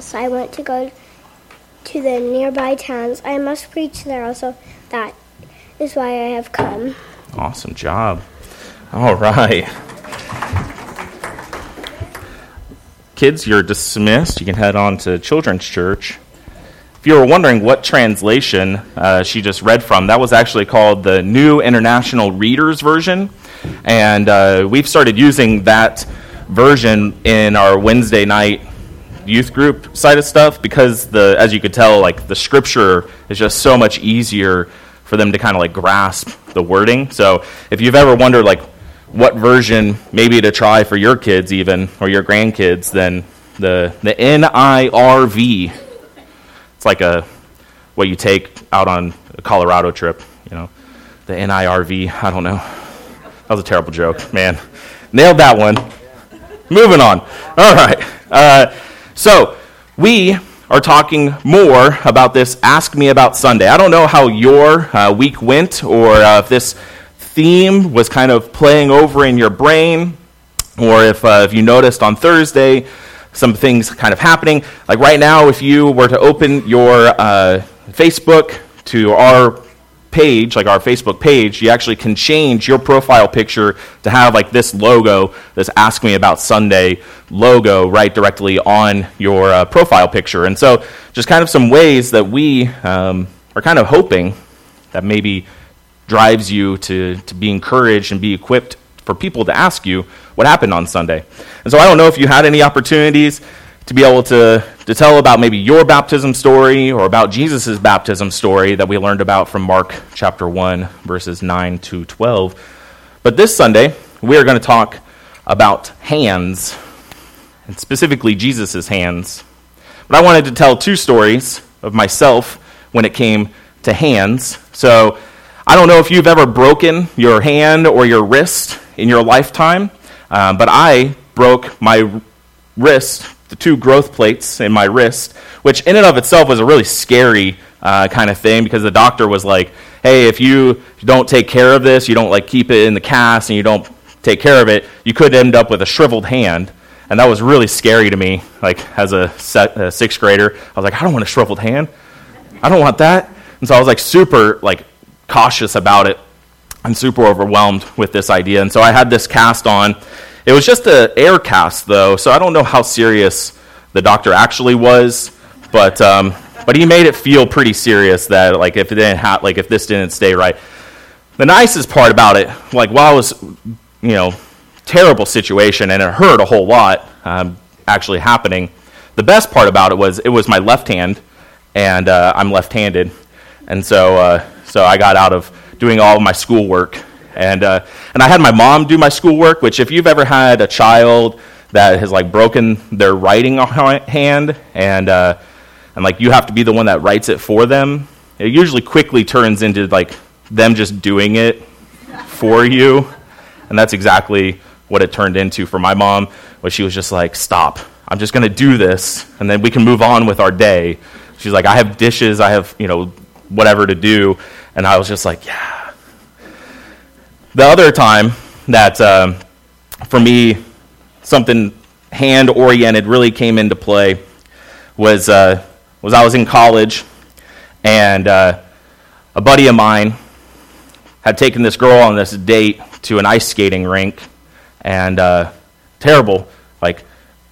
else. I want to go to the nearby towns. I must preach there also. That is why I have come. Awesome job. All right. Kids, you're dismissed. You can head on to Children's Church. If you were wondering what translation uh, she just read from, that was actually called the New International Reader's Version. And uh, we've started using that version in our Wednesday night youth group side of stuff because the as you could tell like the scripture is just so much easier for them to kind of like grasp the wording. So if you've ever wondered like what version maybe to try for your kids even or your grandkids then the the NIRV it's like a what you take out on a Colorado trip you know. The NIRV I don't know. That was a terrible joke man. Nailed that one. Moving on. All right. Uh, so, we are talking more about this Ask Me About Sunday. I don't know how your uh, week went or uh, if this theme was kind of playing over in your brain or if, uh, if you noticed on Thursday some things kind of happening. Like right now, if you were to open your uh, Facebook to our page, like our Facebook page, you actually can change your profile picture to have like this logo, this Ask Me About Sunday logo, right directly on your uh, profile picture. And so, just kind of some ways that we um, are kind of hoping that maybe drives you to, to be encouraged and be equipped for people to ask you what happened on Sunday. And so, I don't know if you had any opportunities to be able to, to tell about maybe your baptism story or about Jesus' baptism story that we learned about from Mark chapter 1, verses 9 to 12. But this Sunday, we are going to talk about hands, and specifically Jesus' hands. But I wanted to tell two stories of myself when it came to hands. So I don't know if you've ever broken your hand or your wrist in your lifetime, um, but I broke my wrist the two growth plates in my wrist, which in and of itself was a really scary uh, kind of thing because the doctor was like, hey, if you don't take care of this, you don't like keep it in the cast and you don't take care of it, you could end up with a shriveled hand. And that was really scary to me, like as a, set, a sixth grader. I was like, I don't want a shriveled hand. I don't want that. And so I was like super like cautious about it and super overwhelmed with this idea. And so I had this cast on it was just an air cast, though, so I don't know how serious the doctor actually was, but um, but he made it feel pretty serious that like if it didn't ha- like if this didn't stay right. The nicest part about it, like while it was you know terrible situation and it hurt a whole lot um, actually happening, the best part about it was it was my left hand, and uh, I'm left-handed, and so uh, so I got out of doing all of my schoolwork and, uh, and I had my mom do my schoolwork, which, if you've ever had a child that has like broken their writing hand and, uh, and like you have to be the one that writes it for them, it usually quickly turns into like them just doing it for you. And that's exactly what it turned into for my mom, where she was just like, stop. I'm just going to do this, and then we can move on with our day. She's like, I have dishes, I have, you know, whatever to do. And I was just like, yeah, the other time that, uh, for me, something hand oriented really came into play was, uh, was I was in college, and uh, a buddy of mine had taken this girl on this date to an ice skating rink, and uh, terrible, like,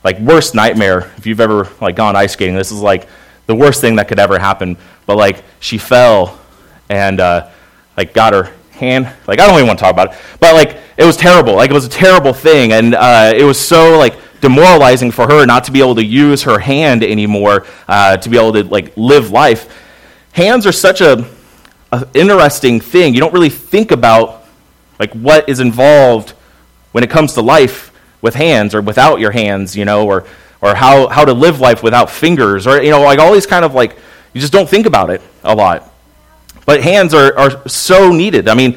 like worst nightmare if you've ever like gone ice skating. This is like the worst thing that could ever happen. But like she fell and uh, like got her hand. Like I don't even want to talk about it, but like it was terrible. Like it was a terrible thing, and uh, it was so like demoralizing for her not to be able to use her hand anymore uh, to be able to like live life. Hands are such a, a interesting thing. You don't really think about like what is involved when it comes to life with hands or without your hands, you know, or or how how to live life without fingers, or you know, like all these kind of like you just don't think about it a lot. But hands are, are so needed. I mean,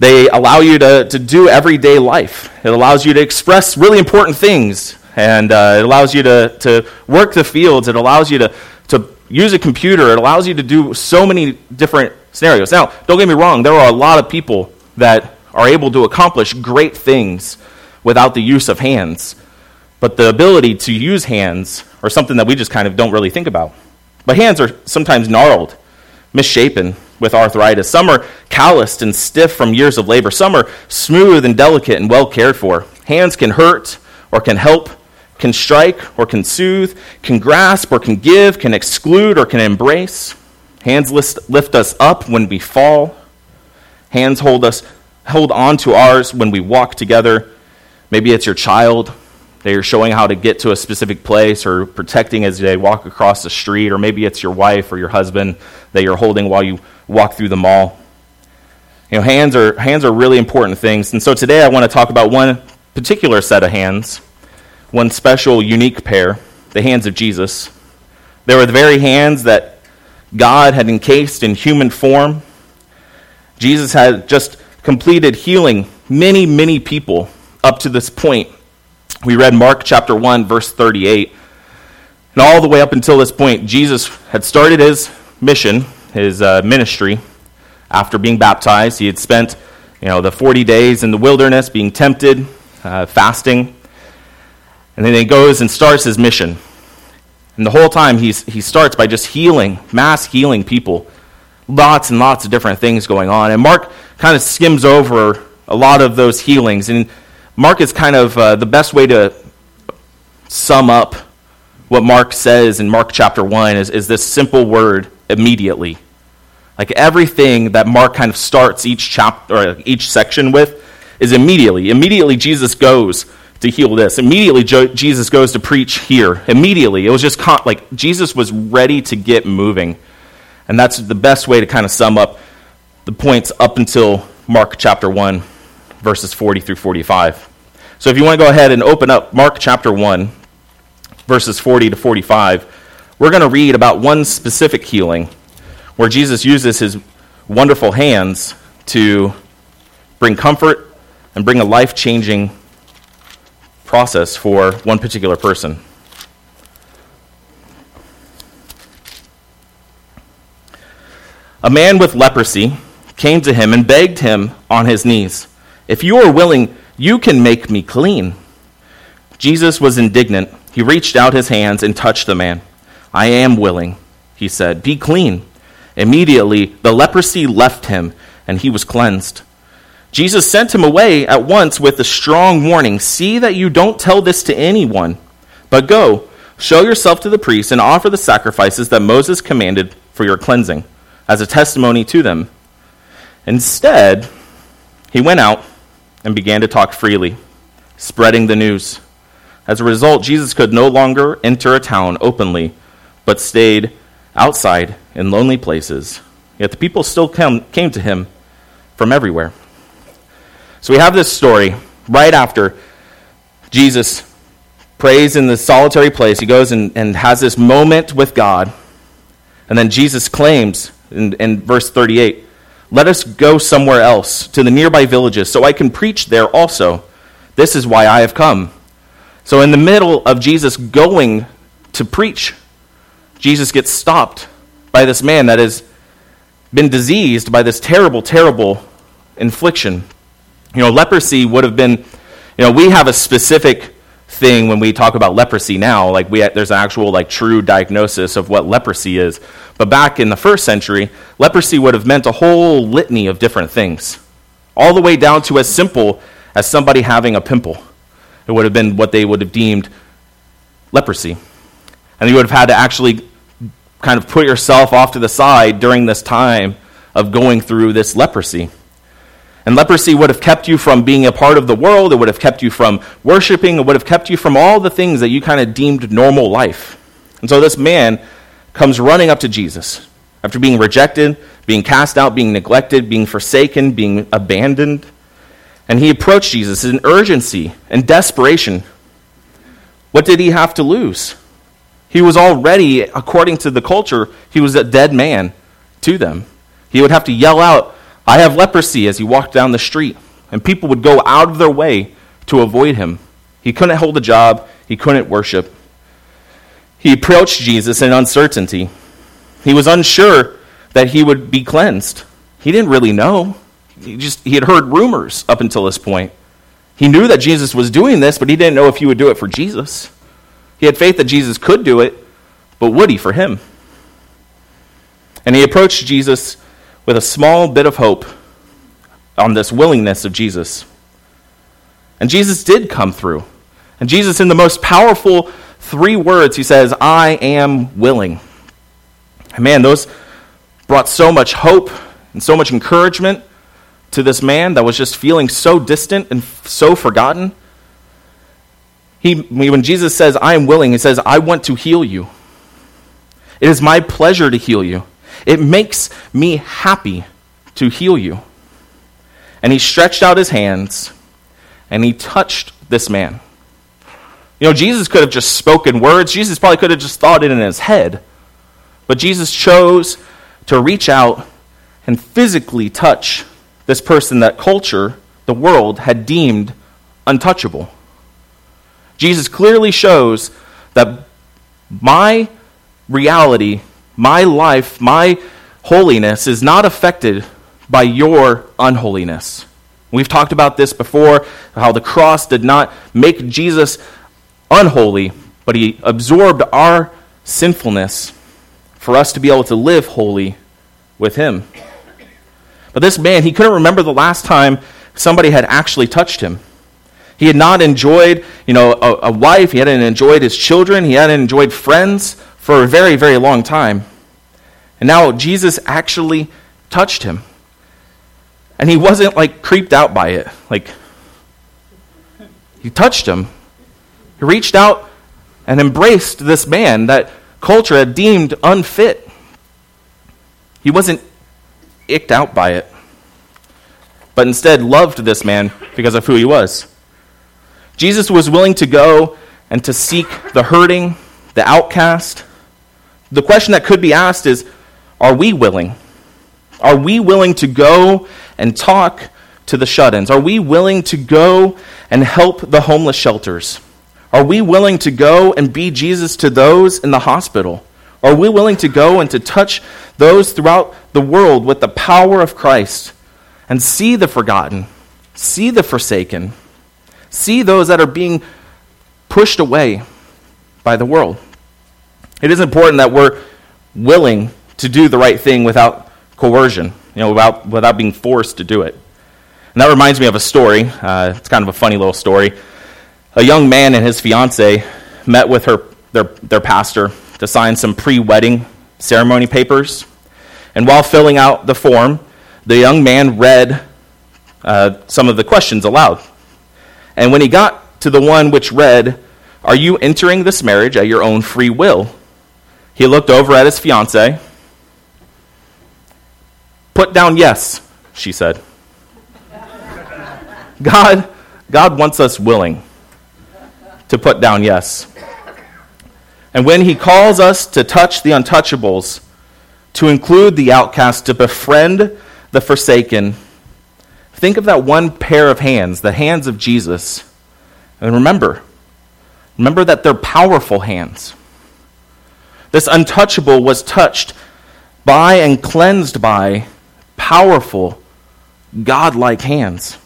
they allow you to, to do everyday life, it allows you to express really important things, and uh, it allows you to, to work the fields, it allows you to, to use a computer, it allows you to do so many different scenarios. Now, don't get me wrong, there are a lot of people that are able to accomplish great things without the use of hands. But the ability to use hands or something that we just kind of don't really think about. But hands are sometimes gnarled, misshapen with arthritis. Some are calloused and stiff from years of labor. Some are smooth and delicate and well cared for. Hands can hurt or can help, can strike or can soothe, can grasp or can give, can exclude or can embrace. Hands lift, us up when we fall. Hands hold us hold on to ours when we walk together. Maybe it's your child they are showing how to get to a specific place or protecting as they walk across the street, or maybe it's your wife or your husband that you're holding while you walk through the mall. You know, hands are, hands are really important things. And so today I want to talk about one particular set of hands, one special, unique pair, the hands of Jesus. They were the very hands that God had encased in human form. Jesus had just completed healing many, many people up to this point we read Mark chapter 1, verse 38. And all the way up until this point, Jesus had started his mission, his uh, ministry, after being baptized. He had spent you know, the 40 days in the wilderness being tempted, uh, fasting. And then he goes and starts his mission. And the whole time he's, he starts by just healing, mass healing people. Lots and lots of different things going on. And Mark kind of skims over a lot of those healings. And Mark is kind of uh, the best way to sum up what Mark says in Mark chapter 1 is, is this simple word, immediately. Like everything that Mark kind of starts each chapter or each section with is immediately. Immediately Jesus goes to heal this. Immediately jo- Jesus goes to preach here. Immediately. It was just con- like Jesus was ready to get moving. And that's the best way to kind of sum up the points up until Mark chapter 1 verses 40 through 45. So if you want to go ahead and open up Mark chapter 1, verses 40 to 45, we're going to read about one specific healing where Jesus uses his wonderful hands to bring comfort and bring a life changing process for one particular person. A man with leprosy came to him and begged him on his knees. If you are willing, you can make me clean. Jesus was indignant. He reached out his hands and touched the man. I am willing, he said. Be clean. Immediately, the leprosy left him, and he was cleansed. Jesus sent him away at once with a strong warning See that you don't tell this to anyone, but go, show yourself to the priests, and offer the sacrifices that Moses commanded for your cleansing, as a testimony to them. Instead, he went out and began to talk freely, spreading the news. As a result, Jesus could no longer enter a town openly, but stayed outside in lonely places. Yet the people still came to him from everywhere. So we have this story right after Jesus prays in the solitary place. He goes and, and has this moment with God. And then Jesus claims in, in verse 38 let us go somewhere else, to the nearby villages, so I can preach there also. This is why I have come. So, in the middle of Jesus going to preach, Jesus gets stopped by this man that has been diseased by this terrible, terrible infliction. You know, leprosy would have been, you know, we have a specific thing when we talk about leprosy now. Like, we, there's an actual, like, true diagnosis of what leprosy is. But back in the first century, leprosy would have meant a whole litany of different things, all the way down to as simple as somebody having a pimple. It would have been what they would have deemed leprosy. And you would have had to actually kind of put yourself off to the side during this time of going through this leprosy. And leprosy would have kept you from being a part of the world. It would have kept you from worshiping. It would have kept you from all the things that you kind of deemed normal life. And so this man comes running up to Jesus after being rejected, being cast out, being neglected, being forsaken, being abandoned. And he approached Jesus in urgency and desperation. What did he have to lose? He was already, according to the culture, he was a dead man to them. He would have to yell out, I have leprosy, as he walked down the street. And people would go out of their way to avoid him. He couldn't hold a job, he couldn't worship. He approached Jesus in uncertainty. He was unsure that he would be cleansed. He didn't really know. He just he had heard rumors up until this point. He knew that Jesus was doing this, but he didn't know if he would do it for Jesus. He had faith that Jesus could do it, but would he for him? And he approached Jesus with a small bit of hope on this willingness of Jesus. And Jesus did come through. And Jesus, in the most powerful three words, he says, I am willing. And man, those brought so much hope and so much encouragement to this man that was just feeling so distant and so forgotten. He, when Jesus says, I am willing, he says, I want to heal you. It is my pleasure to heal you. It makes me happy to heal you. And he stretched out his hands and he touched this man. You know, Jesus could have just spoken words, Jesus probably could have just thought it in his head. But Jesus chose to reach out and physically touch this person that culture, the world, had deemed untouchable. Jesus clearly shows that my reality, my life, my holiness is not affected by your unholiness. We've talked about this before how the cross did not make Jesus unholy, but he absorbed our sinfulness for us to be able to live holy with him. But this man, he couldn't remember the last time somebody had actually touched him. He had not enjoyed, you know, a, a, wife. He hadn't enjoyed his children. He hadn't enjoyed friends for a very, very long time. And now Jesus actually touched him. And he wasn't like creeped out by it. Like, he touched him. He reached out and embraced this man that culture had deemed unfit. He wasn't icked out by it, but instead loved this man because of who he was. Jesus was willing to go and to seek the hurting, the outcast. The question that could be asked is are we willing? Are we willing to go and talk to the shut ins? Are we willing to go and help the homeless shelters? Are we willing to go and be Jesus to those in the hospital? Are we willing to go and to touch those throughout the world with the power of Christ and see the forgotten, see the forsaken, see those that are being pushed away by the world? It is important that we're willing to do the right thing without coercion, you know, without, without being forced to do it. And that reminds me of a story. Uh, it's kind of a funny little story. A young man and his fiancee met with her, their, their pastor to sign some pre wedding ceremony papers. And while filling out the form, the young man read uh, some of the questions aloud. And when he got to the one which read, Are you entering this marriage at your own free will? He looked over at his fiancee. Put down yes, she said. God, God wants us willing to put down yes. And when he calls us to touch the untouchables, to include the outcast, to befriend the forsaken, think of that one pair of hands, the hands of Jesus. And remember, remember that they're powerful hands. This untouchable was touched by and cleansed by powerful, God-like hands.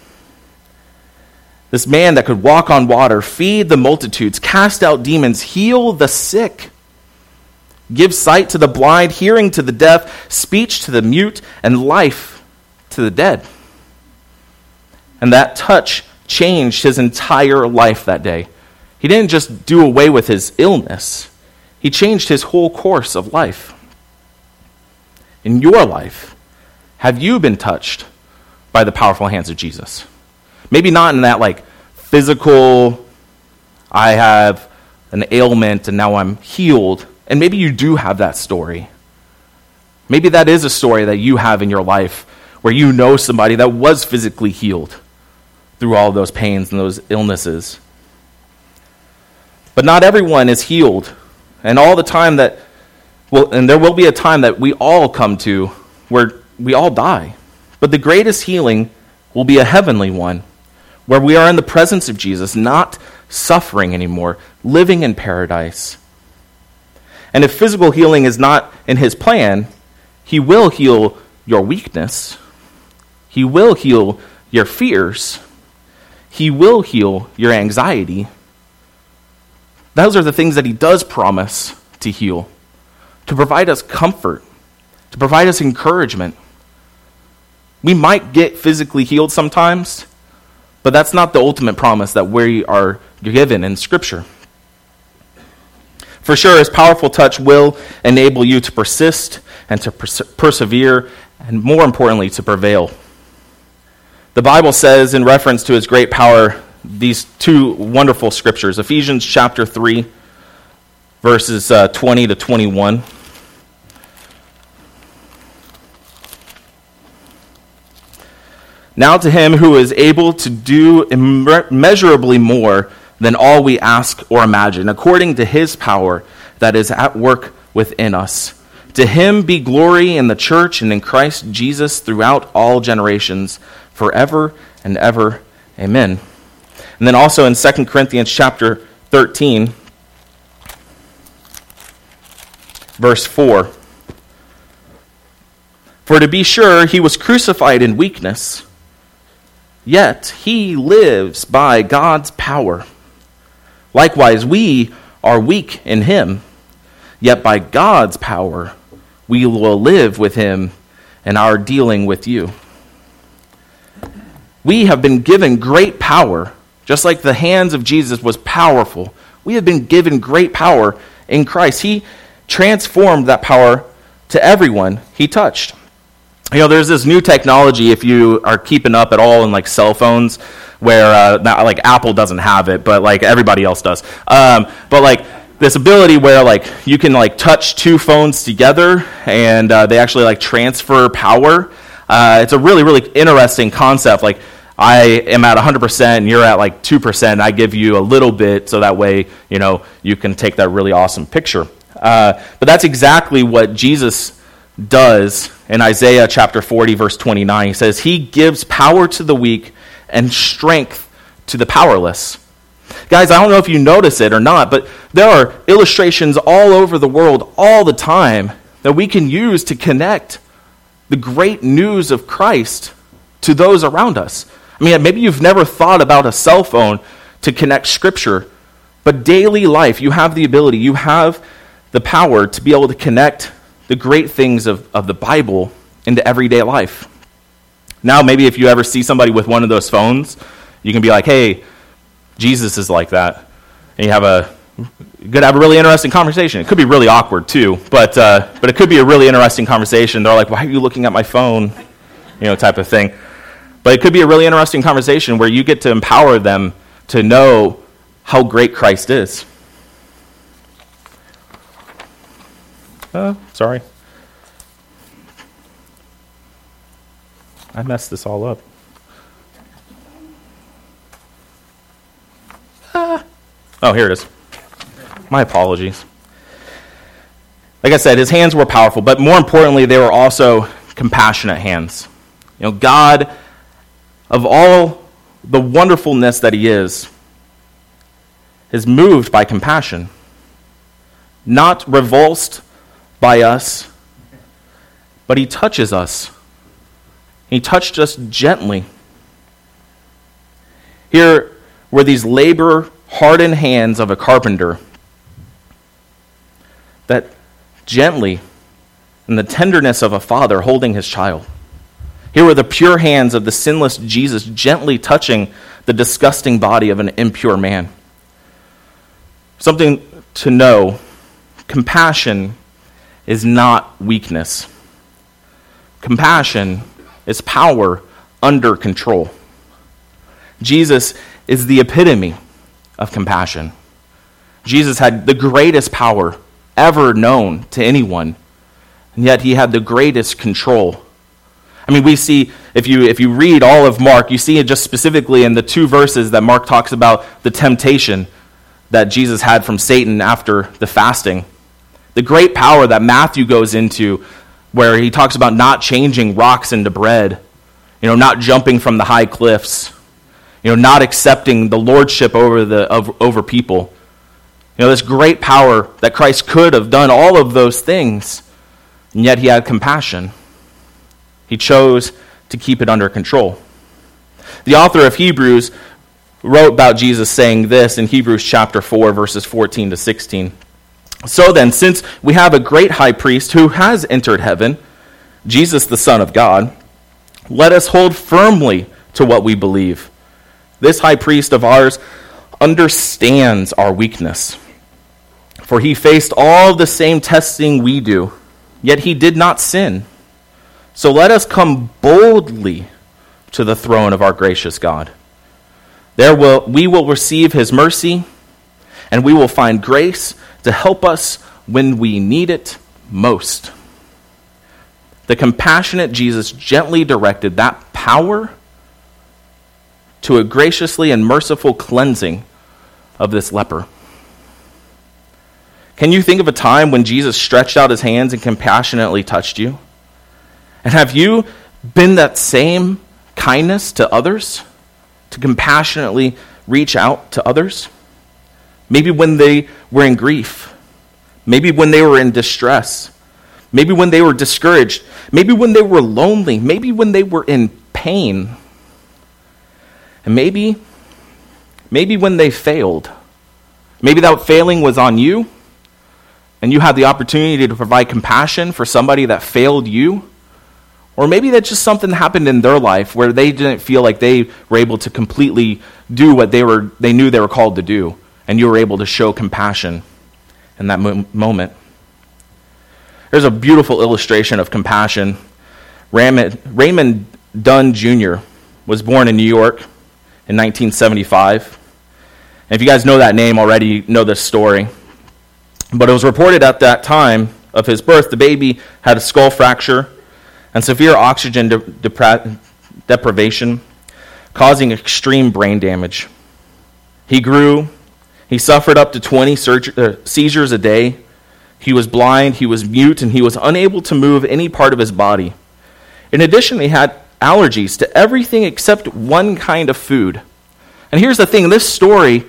This man that could walk on water, feed the multitudes, cast out demons, heal the sick, give sight to the blind, hearing to the deaf, speech to the mute, and life to the dead. And that touch changed his entire life that day. He didn't just do away with his illness, he changed his whole course of life. In your life, have you been touched by the powerful hands of Jesus? Maybe not in that like physical, I have an ailment and now I'm healed. And maybe you do have that story. Maybe that is a story that you have in your life where you know somebody that was physically healed through all those pains and those illnesses. But not everyone is healed. And all the time that, well, and there will be a time that we all come to where we all die. But the greatest healing will be a heavenly one where we are in the presence of Jesus, not suffering anymore, living in paradise. And if physical healing is not in his plan, he will heal your weakness. He will heal your fears. He will heal your anxiety. Those are the things that he does promise to heal, to provide us comfort, to provide us encouragement. We might get physically healed sometimes, but that's not the ultimate promise that we are given in Scripture. For sure, his powerful touch will enable you to persist and to perse- persevere, and more importantly, to prevail. The Bible says, in reference to his great power, these two wonderful scriptures Ephesians chapter 3, verses uh, 20 to 21. Now to him who is able to do immeasurably more than all we ask or imagine, according to his power that is at work within us. To him be glory in the church and in Christ Jesus throughout all generations, forever and ever. Amen. And then also in 2 Corinthians chapter 13, verse 4. For to be sure, he was crucified in weakness yet he lives by God's power. Likewise, we are weak in him, yet by God's power we will live with him in our dealing with you. We have been given great power, just like the hands of Jesus was powerful. We have been given great power in Christ. He transformed that power to everyone he touched you know, there's this new technology, if you are keeping up at all in like cell phones, where uh, not, like Apple doesn't have it, but like everybody else does. Um, but like this ability where like you can like touch two phones together and uh, they actually like transfer power. Uh, it's a really really interesting concept. Like I am at 100% and you're at like 2%. I give you a little bit so that way you know you can take that really awesome picture. Uh, but that's exactly what Jesus does in Isaiah chapter 40, verse 29. He says, He gives power to the weak and strength to the powerless. Guys, I don't know if you notice it or not, but there are illustrations all over the world all the time that we can use to connect the great news of Christ to those around us. I mean, maybe you've never thought about a cell phone to connect Scripture, but daily life, you have the ability, you have the power to be able to connect the great things of, of the Bible into everyday life. Now, maybe if you ever see somebody with one of those phones, you can be like, hey, Jesus is like that. And you have a could have a really interesting conversation. It could be really awkward too, but uh, but it could be a really interesting conversation. They're like, "Why are you looking at my phone?" You know, type of thing. But it could be a really interesting conversation where you get to empower them to know how great Christ is. Uh, sorry. I messed this all up. Ah. Oh, here it is. My apologies. Like I said, his hands were powerful, but more importantly, they were also compassionate hands. You know, God, of all the wonderfulness that he is, is moved by compassion, not revulsed by us, but He touches us. He touched us gently. Here were these labor hardened hands of a carpenter that gently, in the tenderness of a father holding his child. Here were the pure hands of the sinless Jesus gently touching the disgusting body of an impure man. Something to know compassion is not weakness. Compassion is power under control. Jesus is the epitome of compassion. Jesus had the greatest power ever known to anyone, and yet he had the greatest control. I mean, we see, if you, if you read all of Mark, you see it just specifically in the two verses that Mark talks about the temptation that Jesus had from Satan after the fasting. The great power that Matthew goes into, where he talks about not changing rocks into bread, you know, not jumping from the high cliffs, you know, not accepting the lordship over, the, over people. You know, this great power that Christ could have done all of those things, and yet he had compassion. He chose to keep it under control. The author of Hebrews wrote about Jesus saying this in Hebrews chapter 4, verses 14 to 16. So then, since we have a great high priest who has entered heaven, Jesus, the Son of God, let us hold firmly to what we believe. This high priest of ours understands our weakness, for he faced all the same testing we do, yet he did not sin. So let us come boldly to the throne of our gracious God. There will, we will receive his mercy, and we will find grace to help us when we need it most. The compassionate Jesus gently directed that power to a graciously and merciful cleansing of this leper. Can you think of a time when Jesus stretched out his hands and compassionately touched you? And have you been that same kindness to others? To compassionately reach out to others? Maybe when they were in grief. Maybe when they were in distress. Maybe when they were discouraged. Maybe when they were lonely. Maybe when they were in pain. And maybe, maybe when they failed. Maybe that failing was on you, and you had the opportunity to provide compassion for somebody that failed you. Or maybe that's just something happened in their life where they didn't feel like they were able to completely do what they, were, they knew they were called to do, and you were able to show compassion in that mo- moment. There's a beautiful illustration of compassion. Raymond, Raymond Dunn Jr. was born in New York in 1975. And if you guys know that name already, you know this story. But it was reported at that time of his birth, the baby had a skull fracture and severe oxygen de- depra- deprivation, causing extreme brain damage. He grew. He suffered up to 20 surg- uh, seizures a day. He was blind, he was mute, and he was unable to move any part of his body. In addition, he had allergies to everything except one kind of food. And here's the thing this story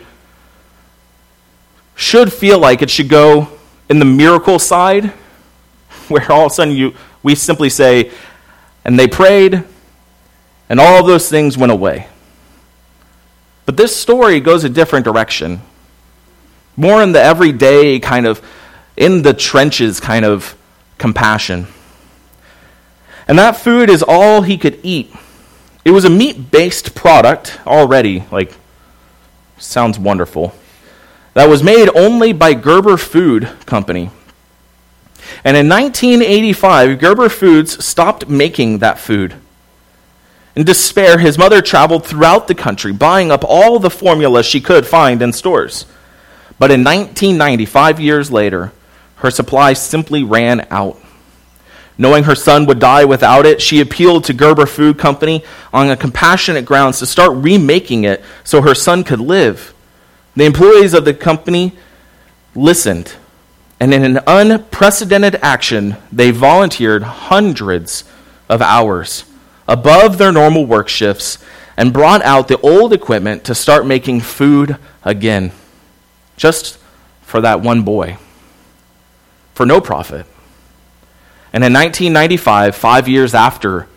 should feel like it should go in the miracle side, where all of a sudden you, we simply say, and they prayed, and all those things went away. But this story goes a different direction. More in the everyday kind of, in the trenches kind of compassion. And that food is all he could eat. It was a meat based product already, like, sounds wonderful, that was made only by Gerber Food Company. And in 1985, Gerber Foods stopped making that food. In despair, his mother traveled throughout the country, buying up all the formula she could find in stores. But in 1990, five years later, her supply simply ran out. Knowing her son would die without it, she appealed to Gerber Food Company on a compassionate grounds to start remaking it so her son could live. The employees of the company listened, and in an unprecedented action, they volunteered hundreds of hours above their normal work shifts and brought out the old equipment to start making food again, just for that one boy, for no profit. And in 1995, five years after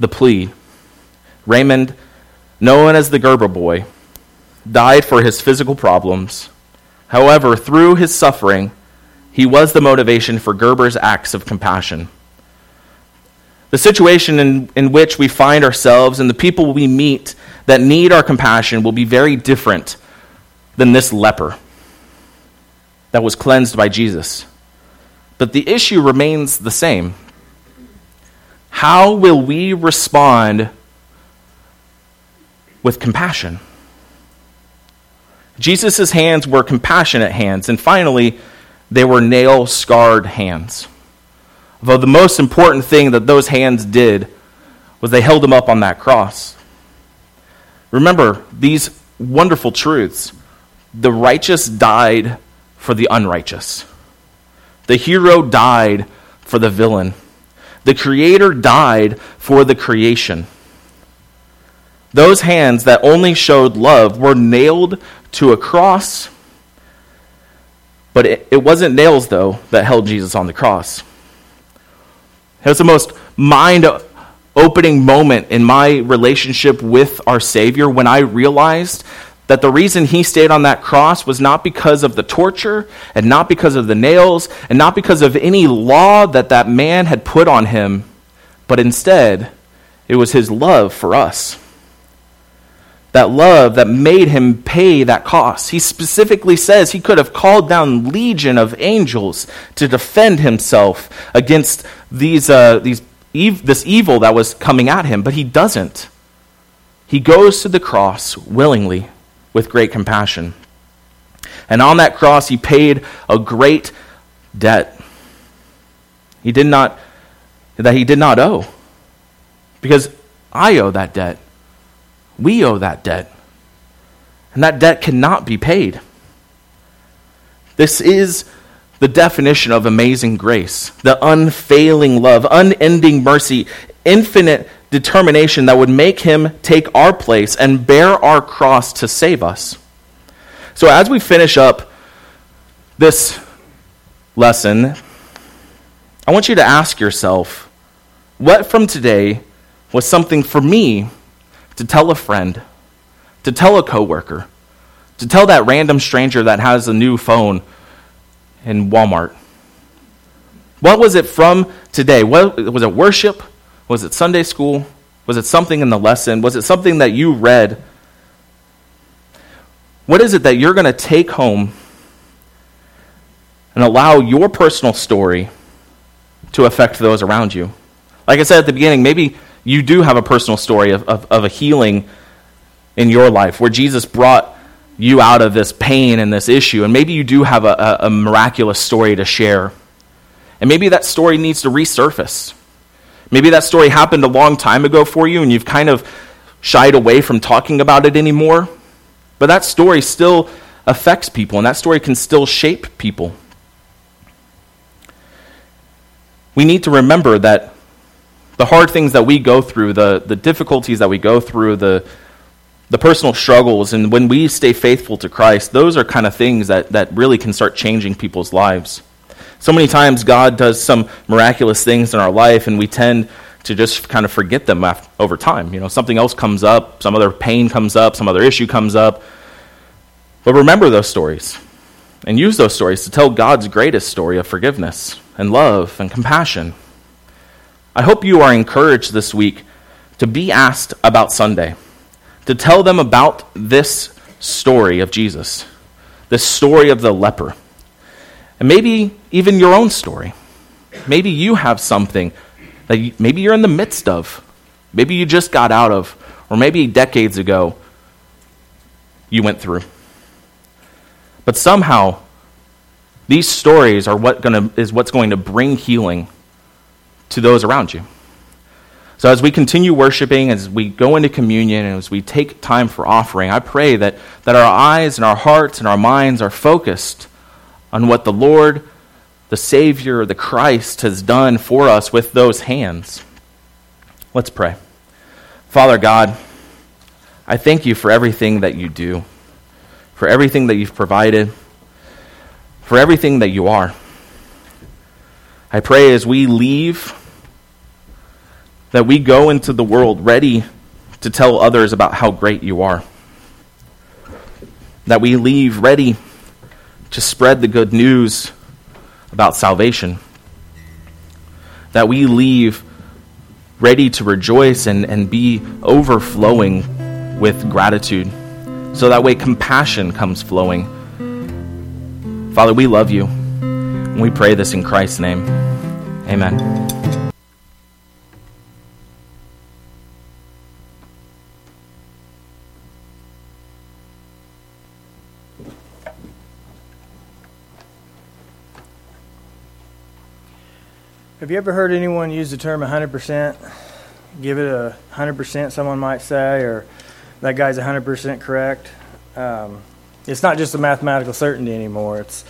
the plea, Raymond, known as the Gerber Boy, died for his physical problems. However, through his suffering, he was the motivation for Gerber's acts of compassion. The situation in, in which we find ourselves and the people we meet that need our compassion will be very different than this leper that was cleansed by Jesus. But the issue remains the same. How will we respond with compassion? Jesus' hands were compassionate hands, and finally, they were nail scarred hands. Though the most important thing that those hands did was they held him up on that cross. Remember these wonderful truths. The righteous died for the unrighteous. The hero died for the villain. The creator died for the creation. Those hands that only showed love were nailed to a cross. But it, it wasn't nails, though, that held Jesus on the cross. It was the most mind opening moment in my relationship with our Savior when I realized that the reason he stayed on that cross was not because of the torture and not because of the nails and not because of any law that that man had put on him, but instead it was his love for us. That love that made him pay that cost. He specifically says he could have called down legion of angels to defend himself against these, uh, these ev- this evil that was coming at him, but he doesn't. He goes to the cross willingly with great compassion. And on that cross, he paid a great debt. He did not, that he did not owe. Because I owe that debt. We owe that debt. And that debt cannot be paid. This is the definition of amazing grace the unfailing love, unending mercy, infinite determination that would make him take our place and bear our cross to save us. So, as we finish up this lesson, I want you to ask yourself what from today was something for me to tell a friend, to tell a coworker, to tell that random stranger that has a new phone in Walmart? What was it from today? What, was it worship? Was it Sunday school? Was it something in the lesson? Was it something that you read? What is it that you're going to take home and allow your personal story to affect those around you? Like I said at the beginning, maybe you do have a personal story of, of, of a healing in your life where Jesus brought you out of this pain and this issue, and maybe you do have a, a, a miraculous story to share. And maybe that story needs to resurface. Maybe that story happened a long time ago for you and you've kind of shied away from talking about it anymore. But that story still affects people and that story can still shape people. We need to remember that the hard things that we go through, the, the difficulties that we go through, the, the personal struggles, and when we stay faithful to Christ, those are kind of things that, that really can start changing people's lives. So many times God does some miraculous things in our life, and we tend to just kind of forget them after, over time. You know, something else comes up, some other pain comes up, some other issue comes up. But remember those stories and use those stories to tell God's greatest story of forgiveness and love and compassion. I hope you are encouraged this week to be asked about Sunday, to tell them about this story of Jesus, this story of the leper. And maybe even your own story. Maybe you have something that you, maybe you're in the midst of. Maybe you just got out of, or maybe decades ago you went through. But somehow, these stories are what gonna, is what's going to bring healing to those around you. So, as we continue worshiping, as we go into communion, and as we take time for offering, I pray that, that our eyes and our hearts and our minds are focused on what the Lord, the Savior, the Christ has done for us with those hands. Let's pray. Father God, I thank you for everything that you do, for everything that you've provided, for everything that you are. I pray as we leave that we go into the world ready to tell others about how great you are. That we leave ready to spread the good news about salvation. That we leave ready to rejoice and, and be overflowing with gratitude. So that way compassion comes flowing. Father, we love you. We pray this in Christ's name. Amen. Have you ever heard anyone use the term 100%? Give it a 100%, someone might say, or that guy's 100% correct. Um, it's not just a mathematical certainty anymore. It's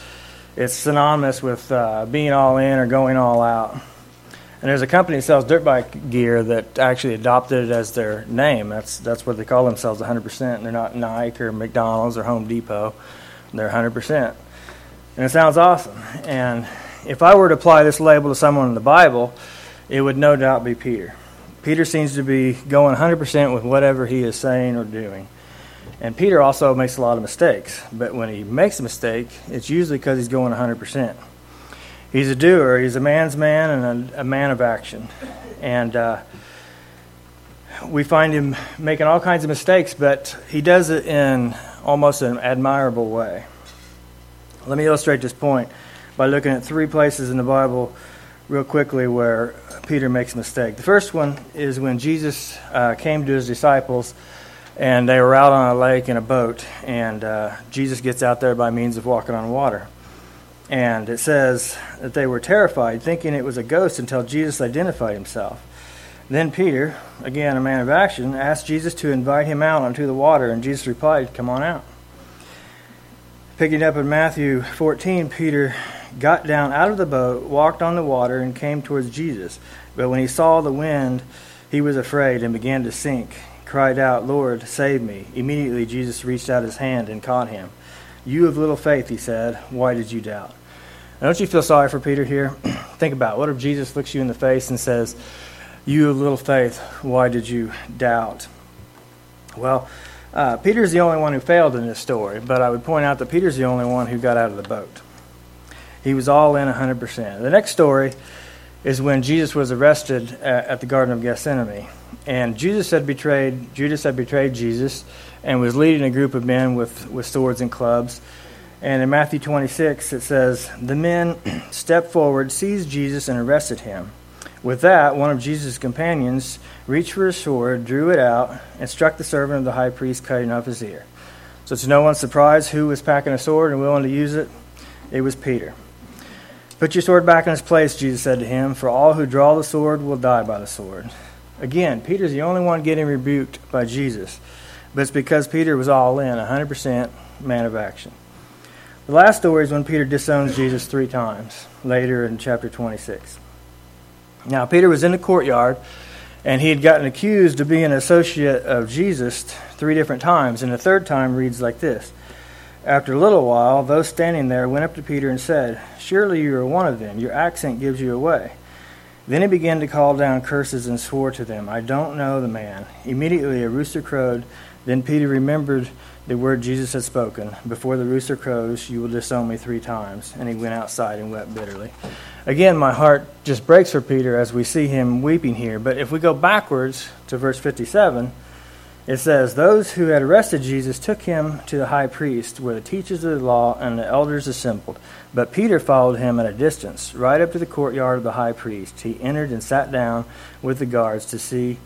it's synonymous with uh, being all in or going all out. And there's a company that sells dirt bike gear that actually adopted it as their name. That's that's what they call themselves 100%. They're not Nike or McDonald's or Home Depot. They're 100%. And it sounds awesome. And if I were to apply this label to someone in the Bible, it would no doubt be Peter. Peter seems to be going 100% with whatever he is saying or doing. And Peter also makes a lot of mistakes. But when he makes a mistake, it's usually because he's going 100%. He's a doer, he's a man's man and a, a man of action. And uh, we find him making all kinds of mistakes, but he does it in almost an admirable way. Let me illustrate this point by looking at three places in the Bible real quickly where Peter makes a mistake. The first one is when Jesus uh, came to his disciples and they were out on a lake in a boat, and uh, Jesus gets out there by means of walking on water. And it says that they were terrified, thinking it was a ghost until Jesus identified himself. Then Peter, again a man of action, asked Jesus to invite him out onto the water, and Jesus replied, Come on out. Picking up in Matthew 14, Peter got down out of the boat, walked on the water, and came towards Jesus. But when he saw the wind, he was afraid and began to sink, cried out, Lord, save me. Immediately Jesus reached out his hand and caught him. You of little faith, he said, why did you doubt? Now, don't you feel sorry for Peter here? Think about it. what if Jesus looks you in the face and says, You of little faith, why did you doubt? Well, uh, Peter's the only one who failed in this story, but I would point out that Peter's the only one who got out of the boat. He was all in 100%. The next story is when Jesus was arrested at, at the Garden of Gethsemane. And Jesus had betrayed, Judas had betrayed Jesus and was leading a group of men with, with swords and clubs. And in Matthew 26, it says, The men stepped forward, seized Jesus, and arrested him. With that, one of Jesus' companions reached for his sword, drew it out, and struck the servant of the high priest, cutting off his ear. So to no one's surprise who was packing a sword and willing to use it. It was Peter. Put your sword back in its place, Jesus said to him, for all who draw the sword will die by the sword. Again, Peter's the only one getting rebuked by Jesus, but it's because Peter was all in, 100% man of action. The last story is when Peter disowns Jesus three times, later in chapter 26. Now, Peter was in the courtyard, and he had gotten accused of being an associate of Jesus three different times, and the third time reads like this after a little while, those standing there went up to Peter and said, Surely you are one of them. Your accent gives you away. Then he began to call down curses and swore to them, I don't know the man. Immediately a rooster crowed. Then Peter remembered the word Jesus had spoken Before the rooster crows, you will disown me three times. And he went outside and wept bitterly. Again, my heart just breaks for Peter as we see him weeping here. But if we go backwards to verse 57, it says, Those who had arrested Jesus took him to the high priest, where the teachers of the law and the elders assembled. But Peter followed him at a distance, right up to the courtyard of the high priest. He entered and sat down with the guards to see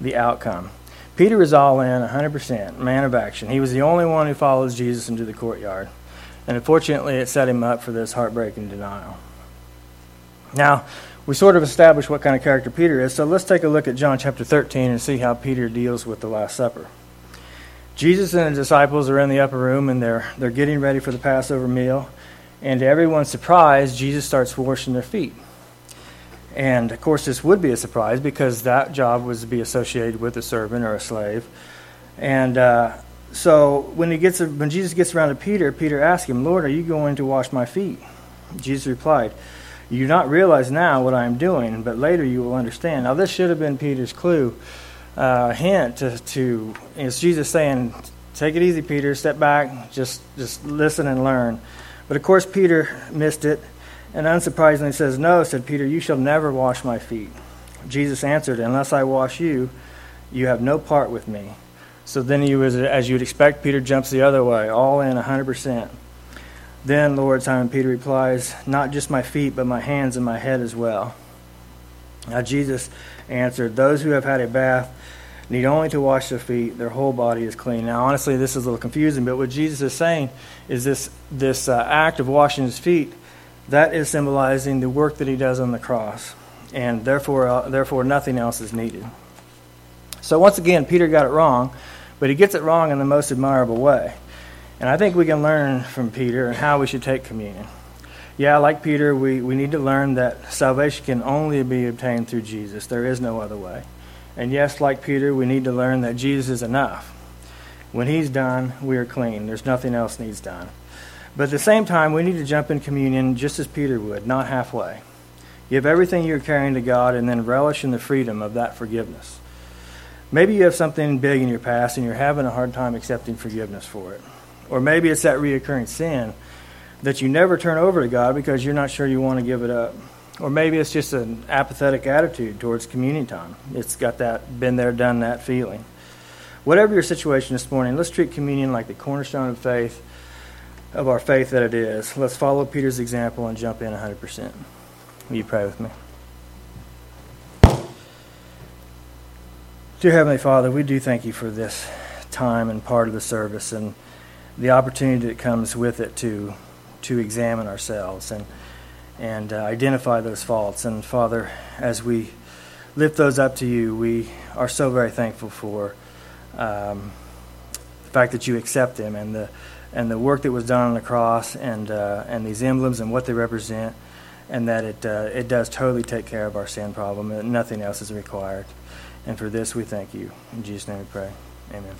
the outcome. Peter was all in, 100%, man of action. He was the only one who follows Jesus into the courtyard. And unfortunately, it set him up for this heartbreaking denial. Now, we sort of established what kind of character Peter is, so let's take a look at John chapter 13 and see how Peter deals with the Last Supper. Jesus and the disciples are in the upper room and they're, they're getting ready for the Passover meal. And to everyone's surprise, Jesus starts washing their feet. And of course, this would be a surprise because that job was to be associated with a servant or a slave. And uh, so when, he gets, when Jesus gets around to Peter, Peter asks him, Lord, are you going to wash my feet? Jesus replied, you do not realize now what I am doing, but later you will understand. Now, this should have been Peter's clue, uh, hint to, to it's Jesus saying, "Take it easy, Peter. Step back. Just just listen and learn." But of course, Peter missed it, and unsurprisingly says, "No," said Peter. "You shall never wash my feet." Jesus answered, "Unless I wash you, you have no part with me." So then he was, as you'd expect, Peter jumps the other way, all in 100 percent. Then, Lord, Simon Peter replies, Not just my feet, but my hands and my head as well. Now, Jesus answered, Those who have had a bath need only to wash their feet, their whole body is clean. Now, honestly, this is a little confusing, but what Jesus is saying is this, this uh, act of washing his feet, that is symbolizing the work that he does on the cross. And therefore, uh, therefore, nothing else is needed. So, once again, Peter got it wrong, but he gets it wrong in the most admirable way. And I think we can learn from Peter and how we should take communion. Yeah, like Peter, we, we need to learn that salvation can only be obtained through Jesus. There is no other way. And yes, like Peter, we need to learn that Jesus is enough. When he's done, we are clean. There's nothing else needs done. But at the same time, we need to jump in communion just as Peter would, not halfway. Give everything you're carrying to God and then relish in the freedom of that forgiveness. Maybe you have something big in your past and you're having a hard time accepting forgiveness for it. Or maybe it's that reoccurring sin that you never turn over to God because you're not sure you want to give it up. Or maybe it's just an apathetic attitude towards communion time. It's got that been there, done that feeling. Whatever your situation this morning, let's treat communion like the cornerstone of faith, of our faith that it is. Let's follow Peter's example and jump in 100%. Will you pray with me? Dear Heavenly Father, we do thank you for this time and part of the service and the opportunity that comes with it to to examine ourselves and and uh, identify those faults. And Father, as we lift those up to you, we are so very thankful for um, the fact that you accept them and the and the work that was done on the cross and uh, and these emblems and what they represent, and that it uh, it does totally take care of our sin problem and nothing else is required. And for this, we thank you. In Jesus' name we pray. Amen.